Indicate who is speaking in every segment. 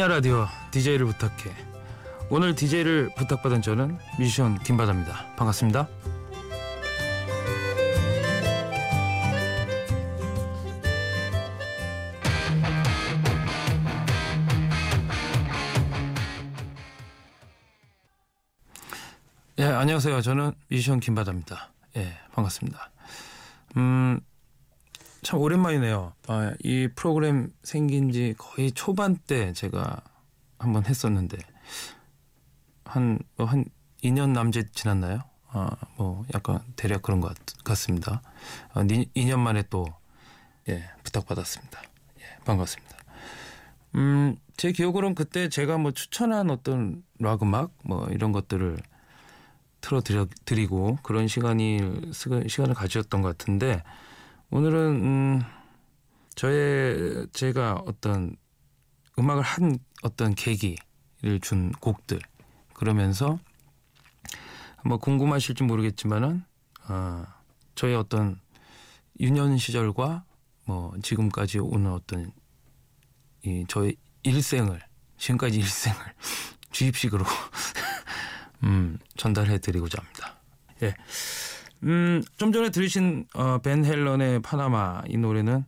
Speaker 1: 심야 라디오 DJ를 부탁해. 오늘 DJ를 부탁받은 저는 뮤지션 김바다입니다. 반갑습니다. 예, 안녕하세요. 저는 뮤지션 김바다입니다. 예, 반갑습니다. 음, 참 오랜만이네요. 아, 이 프로그램 생긴 지 거의 초반 때 제가 한번 했었는데 한, 뭐한 2년 남짓 지났나요? 아, 뭐 약간 대략 그런 것 같, 습니다 아, 2년 만에 또 예, 부탁받았습니다. 예, 반갑습니다. 음, 제 기억으로는 그때 제가 뭐 추천한 어떤 락 음악 뭐 이런 것들을 틀어 드리고 그런 시간이 시간을 가지셨던 것 같은데 오늘은 음 저의 제가 어떤 음악을 한 어떤 계기를 준 곡들 그러면서 뭐 궁금하실지 모르겠지만은 어, 저의 어떤 유년 시절과 뭐 지금까지 오는 어떤 이 저의 일생을 지금까지 일생을 주입식으로 음, 전달해 드리고자 합니다. 예. 음, 좀 전에 들으신 어, 벤 헬런의 파나마 이 노래는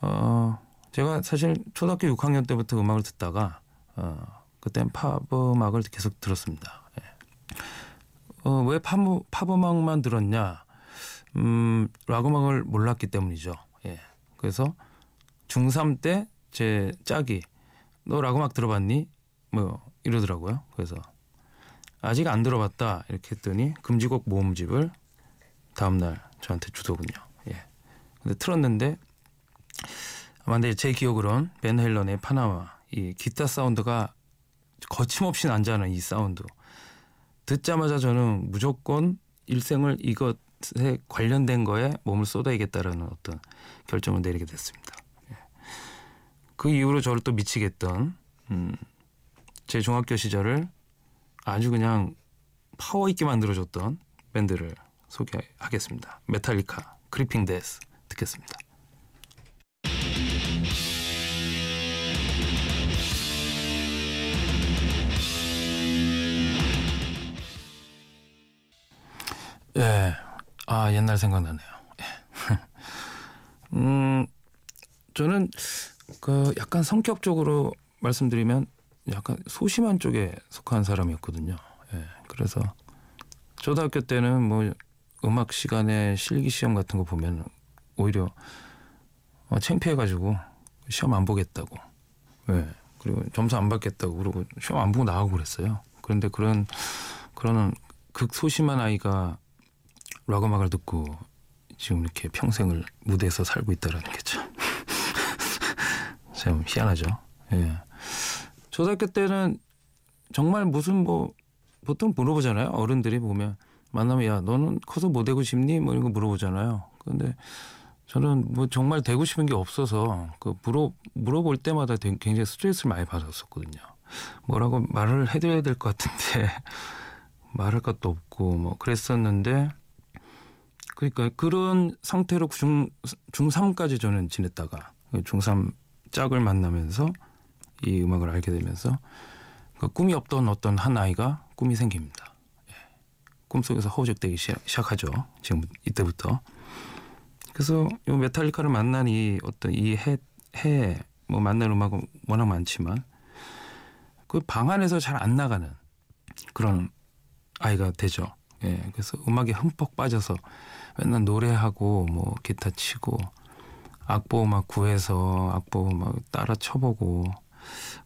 Speaker 1: 어, 제가 사실 초등학교 6학년 때부터 음악을 듣다가 어, 그땐 팝 음악을 계속 들었습니다. 예. 어, 왜 팝, 팝 음악만 들었냐? 음, 락 음악을 몰랐기 때문이죠. 예. 그래서 중3 때 제 짝이 너 락 음악 들어봤니? 뭐 이러더라고요. 그래서 아직 안 들어봤다 이렇게 했더니 금지곡 모음집을 다음날 저한테 주더군요. 예. 근데 틀었는데 아마 근데 제 기억으론 밴 헤일런의 Panama 이 기타 사운드가 거침없이 난자는 이 사운드 듣자마자 저는 무조건 일생을 이것에 관련된 거에 몸을 쏟아야겠다라는 어떤 결정을 내리게 됐습니다. 예. 그 이후로 저를 또 미치게 했던 음, 제 중학교 시절을 아주 그냥 파워 있게 만들어줬던 밴드를 소개하겠습니다. 메탈리카 Creeping Death 듣겠습니다. 예, 아 옛날 생각나네요. 예. 음, 저는 그 약간 성격적으로 말씀드리면 약간 소심한 쪽에 속한 사람이었거든요. 예, 그래서 초등학교 때는 뭐 음악 시간에 실기 시험 같은 거 보면 오히려 어, 창피해가지고 시험 안 보겠다고. 예. 그리고 점수 안 받겠다고 그러고 시험 안 보고 나가고 그랬어요. 그런데 그런 그런 극소심한 아이가 락 음악을 듣고 지금 이렇게 평생을 무대에서 살고 있다라는 게 참 참 희한하죠. 예. 초등학교 때는 정말 무슨 뭐 보통 물어보잖아요. 어른들이 보면 만나면 야 너는 커서 뭐 되고 싶니? 뭐 이런 거 물어보잖아요. 근데 저는 뭐 정말 되고 싶은 게 없어서 그 물어 물어볼 때마다 굉장히 스트레스를 많이 받았었거든요. 뭐라고 말을 해드려야 될 것 같은데 말할 것도 없고 뭐 그랬었는데 그러니까 그런 상태로 중 중3까지 저는 지냈다가 중3 짝을 만나면서 이 음악을 알게 되면서 그 꿈이 없던 어떤 한 아이가 꿈이 생깁니다. 예. 꿈속에서 허우적대기 시작, 시작하죠. 지금 이때부터. 그래서 이 메탈리카를 만난 이 어떤 이 해 해 뭐 만난 음악은 워낙 많지만 그 방 안에서 잘 안 나가는 그런 아이가 되죠. 예. 그래서 음악에 흠뻑 빠져서 맨날 노래하고 뭐 기타 치고 악보 막 구해서 악보 막 따라 쳐보고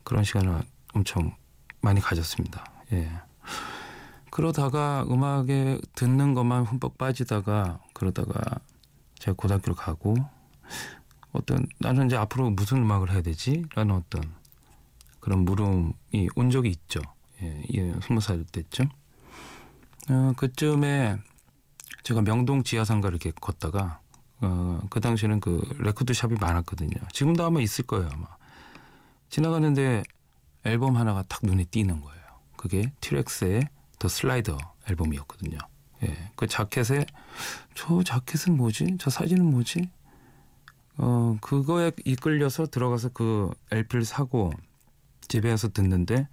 Speaker 1: 그런 시간을 엄청 많이 가졌습니다. 예. 그러다가 음악에 듣는 것만 흠뻑 빠지다가 그러다가 제가 고등학교를 가고 어떤 나는 이제 앞으로 무슨 음악을 해야 되지? 라는 어떤 그런 물음이 온 적이 있죠. 예, 스무 살 때쯤. 어, 그쯤에 제가 명동 지하상가를 이렇게 걷다가 어, 그 당시에는 그 레코드 샵이 많았거든요. 지금도 아마 있을 거예요, 아마. 지나가는데 앨범 하나가 딱 눈에 띄는 거예요. 그게 티렉스의 The Slider 앨범이었거든요. 예. 그 자켓에 저 자켓은 뭐지? 저 사진은 뭐지? 어, 그거에 이끌려서 들어가서 그 LP를 사고 집에서 듣는데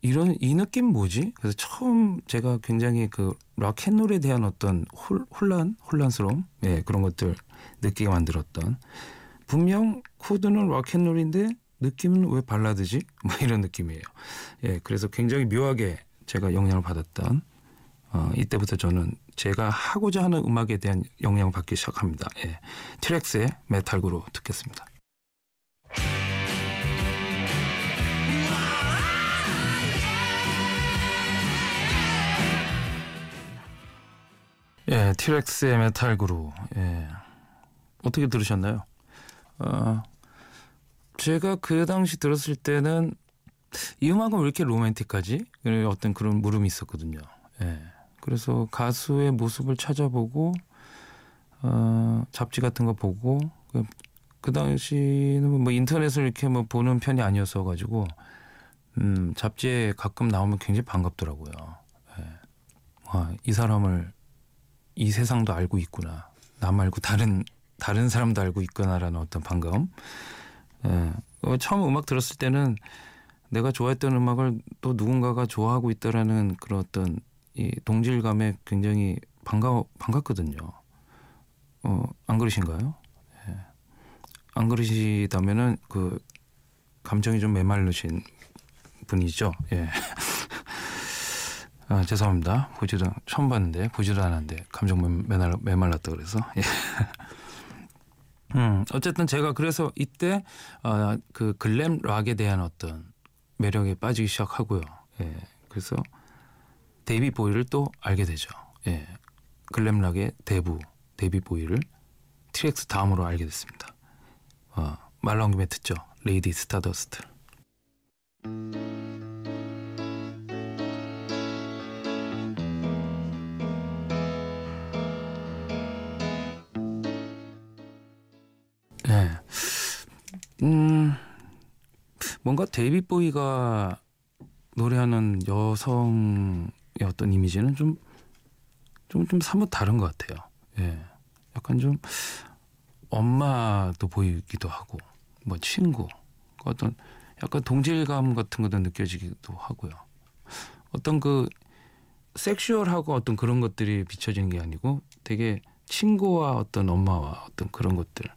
Speaker 1: 이런 이 느낌 뭐지? 그래서 처음 제가 굉장히 그 락앤롤에 대한 어떤 홀, 혼란, 혼란스러움, 예 그런 것들 느끼게 만들었던 분명 코드는 락앤롤인데 느낌은 왜 발라드지? 뭐 이런 느낌이에요. 예 그래서 굉장히 묘하게 제가 영향을 받았던 어, 이때부터 저는 제가 하고자 하는 음악에 대한 영향을 받기 시작합니다. 예. 티렉스의 Metal Guru로 듣겠습니다. 예, 티렉스의 Metal Guru. 예. 어떻게 들으셨나요? 어, 제가 그 당시 들었을 때는 이 음악은 왜 이렇게 로맨틱하지? 어떤 그런 물음이 있었거든요. 예. 그래서 가수의 모습을 찾아보고 어, 잡지 같은 거 보고 그, 그 당시는 뭐 인터넷을 이렇게 뭐 보는 편이 아니었어 가지고 음, 잡지에 가끔 나오면 굉장히 반갑더라고요. 예. 와, 이 사람을 이 세상도 알고 있구나. 나 말고 다른 다른 사람도 알고 있구나라는 어떤 반가움. 예. 어, 처음 음악 들었을 때는 내가 좋아했던 음악을 또 누군가가 좋아하고 있다라는 그런 어떤 이 동질감에 굉장히 반가 반갑거든요. 어, 안 그러신가요? 예. 안 그러시다면은 그 감정이 좀 메말르신 분이죠. 예. 아, 죄송합니다. 보지도 처음 봤는데 보지도 않았는데 감정 메말, 메말랐다 그래서. 예. 음, 어쨌든 제가 그래서 이때 어, 그 glam rock에 대한 어떤 매력에 빠지기 시작하고요. 예. 그래서 데이빗 보위를 또 알게 되죠. 예. glam rock의 대부 데이빗 보위를 티렉스 다음으로 알게 됐습니다. 어, 말 나온 김에 듣죠. Lady Stardust. 네. 음, 뭔가 데이빗 보위가 노래하는 여성의 어떤 이미지는 좀, 좀, 좀 사뭇 다른 것 같아요. 예. 약간 좀 엄마도 보이기도 하고, 뭐 친구, 어떤 약간 동질감 같은 것도 느껴지기도 하고요. 어떤 그 sexual하고 어떤 그런 것들이 비춰지는 게 아니고 되게 친구와 어떤 엄마와 어떤 그런 것들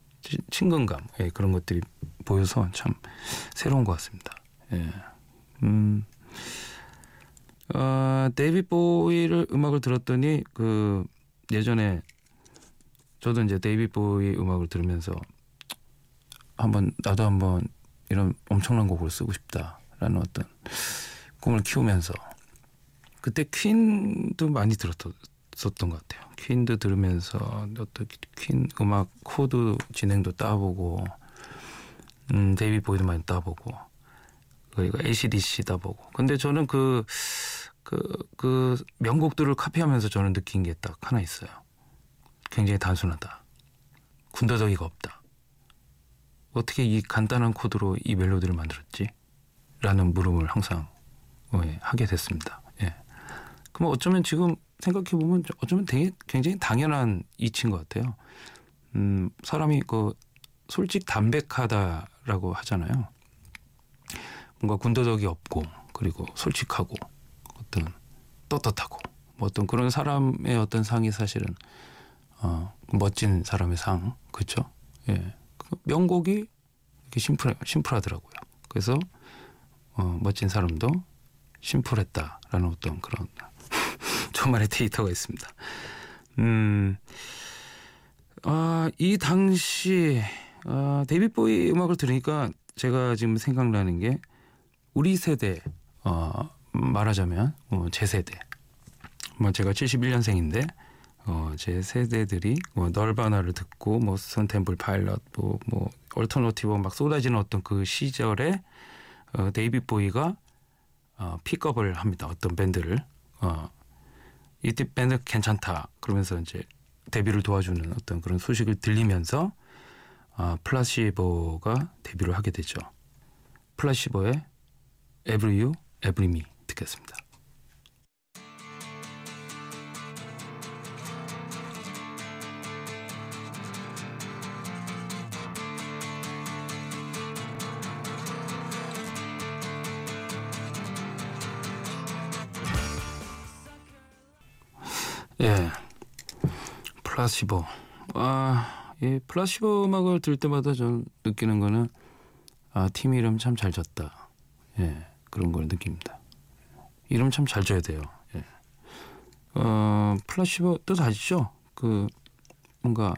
Speaker 1: 친근감 예, 그런 것들이 보여서 참 새로운 것 같습니다. 예. 음, 어, 데이빗 보위를 음악을 들었더니 그 예전에 저도 이제 데이빗 보위 음악을 들으면서 한번 나도 한번 이런 엄청난 곡을 쓰고 싶다라는 어떤 꿈을 키우면서 그때 퀸도 많이 들었던 썼던 것 같아요. 퀸도 들으면서 어떤 퀸 음악 코드 진행도 따보고 음, David Bowie도 많이 따보고 그리고 AC/DC 따보고 근데 저는 그 그, 그 명곡들을 카피하면서 저는 느낀 게 딱 하나 있어요. 굉장히 단순하다. 군더더기가 없다. 어떻게 이 간단한 코드로 이 멜로디를 만들었지? 라는 물음을 항상 예, 하게 됐습니다. 예. 그럼 어쩌면 지금 생각해 보면 어쩌면 되게 굉장히 당연한 이치인 것 같아요. 음, 사람이 그 솔직 담백하다 라고 하잖아요. 뭔가 군더더기 없고 그리고 솔직하고 어떤 떳떳하고 뭐 어떤 그런 사람의 어떤 상이 사실은 어, 멋진 사람의 상 그렇죠? 예. 그 명곡이 이렇게 심플 심플하더라고요. 그래서 어, 멋진 사람도 심플했다라는 어떤 그런 저만의 데이터가 있습니다. 음, 아, 이 당시 아, 데이비 보이 음악을 들으니까 제가 지금 생각나는 게 우리 세대 어, 말하자면 어, 제 세대. 뭐 제가 71년생인데 어, 제 세대들이 뭐 Nirvana를 듣고 뭐 Stone Temple Pilots 뭐, 뭐 alternative 막 쏟아지는 어떤 그 시절에 어, David Bowie가 어, 픽업을 합니다. 어떤 밴드를. 어, 이때 밴드 괜찮다. 그러면서 이제 데뷔를 도와주는 어떤 그런 소식을 들리면서 아, Placebo가 데뷔를 하게 되죠. Placebo의 Every You, Every Me 듣겠습니다. 예, 플라시보. 아... 이 플라시보 음악을 들을 때마다 좀 느끼는 거는 아, 팀 이름 참 잘 졌다. 예. 그런 걸 느낍니다. 이름 참 잘 져야 돼요. 예. 어, 플라시보 뜻 아시죠? 그 뭔가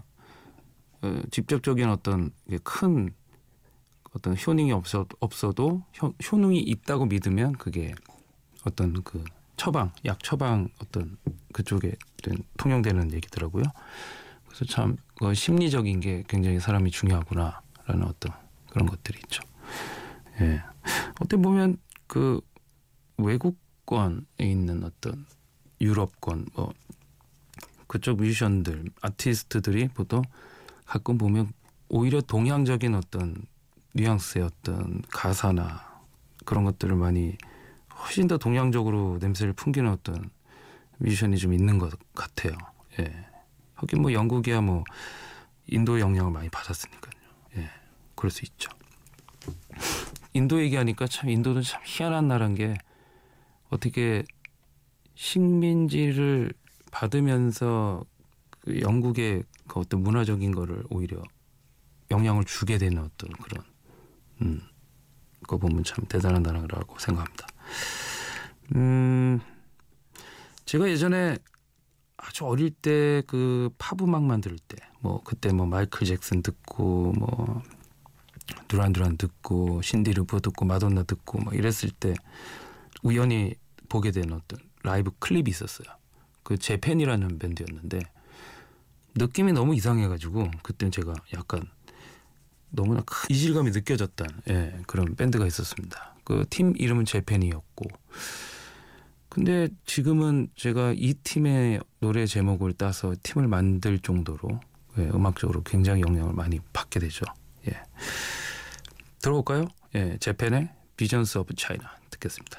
Speaker 1: 어, 직접적인 어떤 큰 어떤 효능이 없어, 없어도 효, 효능이 있다고 믿으면 그게 어떤 그 처방, 약 처방 어떤 그쪽에 통용되는 얘기더라고요. 그래서 참 그 심리적인 게 굉장히 사람이 중요하구나라는 어떤 그런 것들이 있죠. 예. 어떻게 보면 그 외국권에 있는 어떤 유럽권 뭐 그쪽 뮤지션들 아티스트들이 보통 가끔 보면 오히려 동양적인 어떤 뉘앙스의 어떤 가사나 그런 것들을 많이 훨씬 더 동양적으로 냄새를 풍기는 어떤 뮤지션이 좀 있는 것 같아요. 예. 하긴 뭐 영국이야 뭐 인도 영향을 많이 받았으니까요. 예. 그럴 수 있죠. 인도 얘기하니까 참 인도는 참 희한한 나라인 게 어떻게 식민지를 받으면서 그 영국의 그 어떤 문화적인 거를 오히려 영향을 주게 되는 어떤 그런 음, 거 보면 참 대단한 나라라고 생각합니다. 음, 제가 예전에 아주 어릴 때 그 팝 음악만 들을 때, 뭐 그때 뭐 마이클 잭슨 듣고 뭐 두란 두란 듣고 신디 루퍼 듣고 마돈나 듣고 뭐 이랬을 때 우연히 보게 된 어떤 라이브 클립이 있었어요. 그 제팬이라는 밴드였는데 느낌이 너무 이상해가지고 그때 제가 약간 너무나 큰 이질감이 느껴졌던 예, 그런 밴드가 있었습니다. 그 팀 이름은 Japan이었고 근데 지금은 제가 이 팀의 노래 제목을 따서 팀을 만들 정도로 예, 음악적으로 굉장히 영향을 많이 받게 되죠. 예. 들어볼까요? 예, Japan의 Visions of China 듣겠습니다.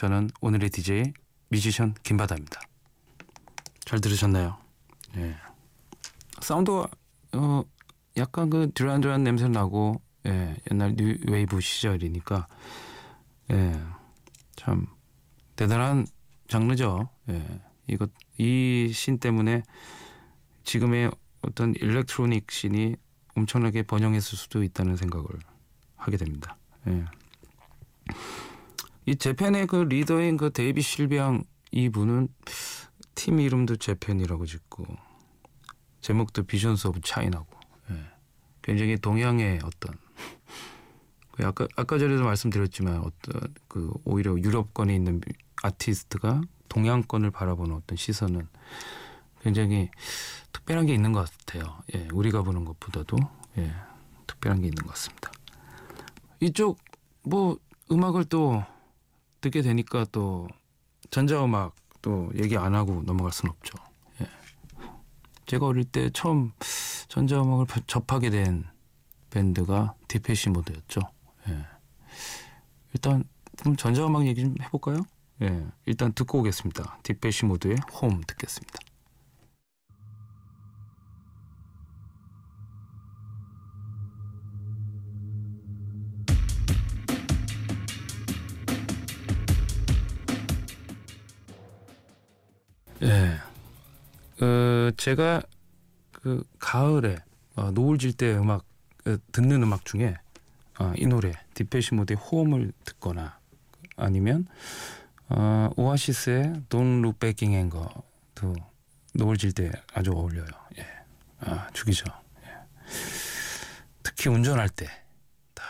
Speaker 1: 저는 오늘의 DJ 뮤지션 김바다입니다. 잘 들으셨나요? 예. 사운드가 어 약간 그 Duran Duran 냄새 나고 예, 옛날 new wave 시절이니까 예. 참 대단한 장르죠. 예. 이것 이신 때문에 지금의 어떤 electronic scene이 엄청나게 번영했을 수도 있다는 생각을 하게 됩니다. 예. 이 Japan의 그 리더인 그 David Sylvian 이분은 팀 이름도 Japan이라고 짓고 제목도 Visions of China고 예. 굉장히 동양의 어떤 그 아까 아까 전에도 말씀드렸지만 어떤 그 오히려 유럽권에 있는 아티스트가 동양권을 바라보는 어떤 시선은 굉장히 특별한 게 있는 것 같아요. 예, 우리가 보는 것보다도 예, 특별한 게 있는 것 같습니다. 이쪽 뭐 음악을 또 듣게 되니까 또 전자음악 또 얘기 안 하고 넘어갈 수는 없죠. 예. 제가 어릴 때 처음 전자음악을 접하게 된 밴드가 디페시 모드였죠. 예. 일단 그럼 전자음악 얘기 좀 해볼까요? 예. 일단 듣고 오겠습니다. 디페시 모드의 홈 듣겠습니다. 제가 그 가을에 어, 노을 질 때 음악 어, 듣는 음악 중에 어, 이 노래 디페시 모드의 호음을 듣거나 아니면 어, 오아시스의 Don't Look Back in Anger도 노을 질 때 아주 어울려요. 예. 아, 죽이죠. 예. 특히 운전할 때 다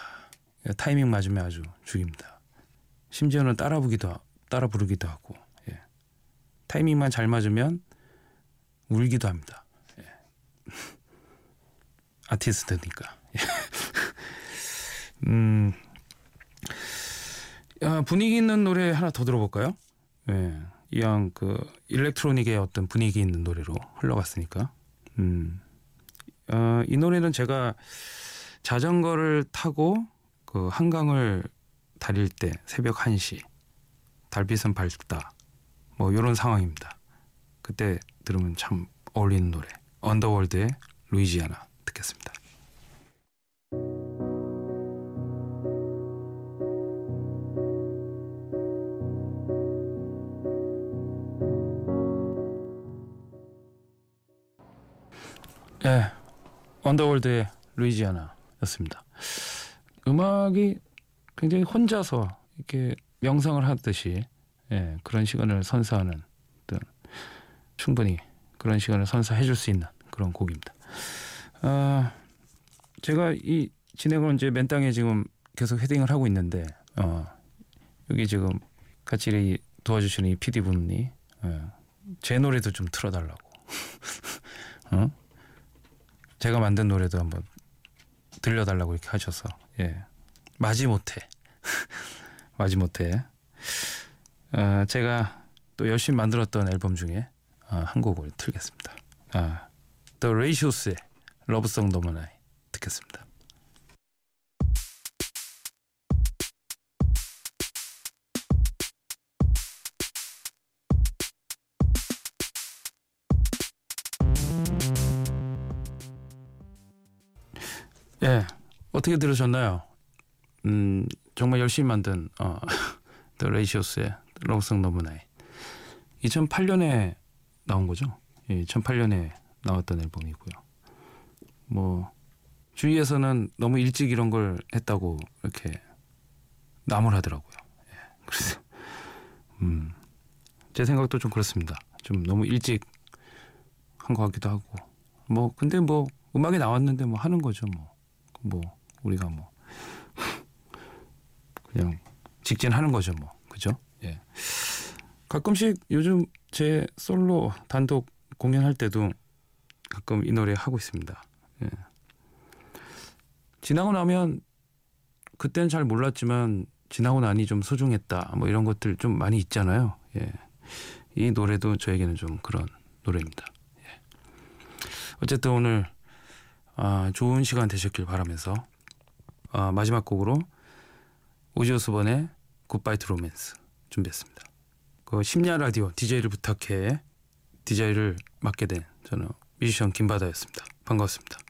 Speaker 1: 타이밍 맞으면 아주 죽입니다. 심지어는 따라 부기도 따라 부르기도 하고 예. 타이밍만 잘 맞으면 울기도 합니다. 예. 아티스트니까. 예. 음, 야, 분위기 있는 노래 하나 더 들어볼까요? 예. 이왕 그 일렉트로닉의 어떤 분위기 있는 노래로 흘러갔으니까. 음. 어, 이 노래는 제가 자전거를 타고 그 한강을 다릴 때 새벽 1시 달빛은 밝다 뭐 이런 상황입니다. 그때 들으면 참 어울리는 노래 Underworld의 Louisiana 듣겠습니다. 예, Underworld의 Louisiana였습니다. 음악이 굉장히 혼자서 이렇게 명상을 하듯이 예, 그런 시간을 선사하는 충분히 그런 시간을 선사해 줄 수 있는 그런 곡입니다. 아, 제가 이 진행을 이제 맨 땅에 지금 계속 헤딩을 하고 있는데 어, 여기 지금 같이 도와주시는 이 PD 분이 예, 제 노래도 좀 틀어달라고. 어? 제가 만든 노래도 한번 들려달라고 이렇게 하셔서 예 마지 못해 마지 못해 어, 제가 또 열심히 만들었던 앨범 중에 어, 한 곡을 틀겠습니다. 아, The Ratios의 러브송 너무나이 듣겠습니다. 예, 어떻게 들으셨나요? 음, 정말 열심히 만든 어, The Ratios의 러브송 너무나이 2008년에 나온 거죠. 예, 2008년에 나왔던 앨범이고요. 뭐 주위에서는 너무 일찍 이런 걸 했다고 이렇게 나무라더라고요. 예, 그래서 음, 제 생각도 좀 그렇습니다. 좀 너무 일찍 한 것 같기도 하고 뭐 근데 뭐 음악이 나왔는데 뭐 하는 거죠 뭐. 뭐 우리가 뭐 그냥 직진하는 거죠 뭐 그죠? 예. 가끔씩 요즘 제 솔로 단독 공연할 때도 가끔 이 노래 하고 있습니다. 예. 지나고 나면 그때는 잘 몰랐지만 지나고 나니 좀 소중했다 뭐 이런 것들 좀 많이 있잖아요. 예. 이 노래도 저에게는 좀 그런 노래입니다. 예. 어쨌든 오늘 아, 좋은 시간 되셨길 바라면서 아, 마지막 곡으로 Ozzy Osbourne의 Goodbye to Romance 준비했습니다. 그 심야 라디오 DJ를 부탁해 DJ를 맡게 된 저는 뮤지션 김바다였습니다. 반갑습니다.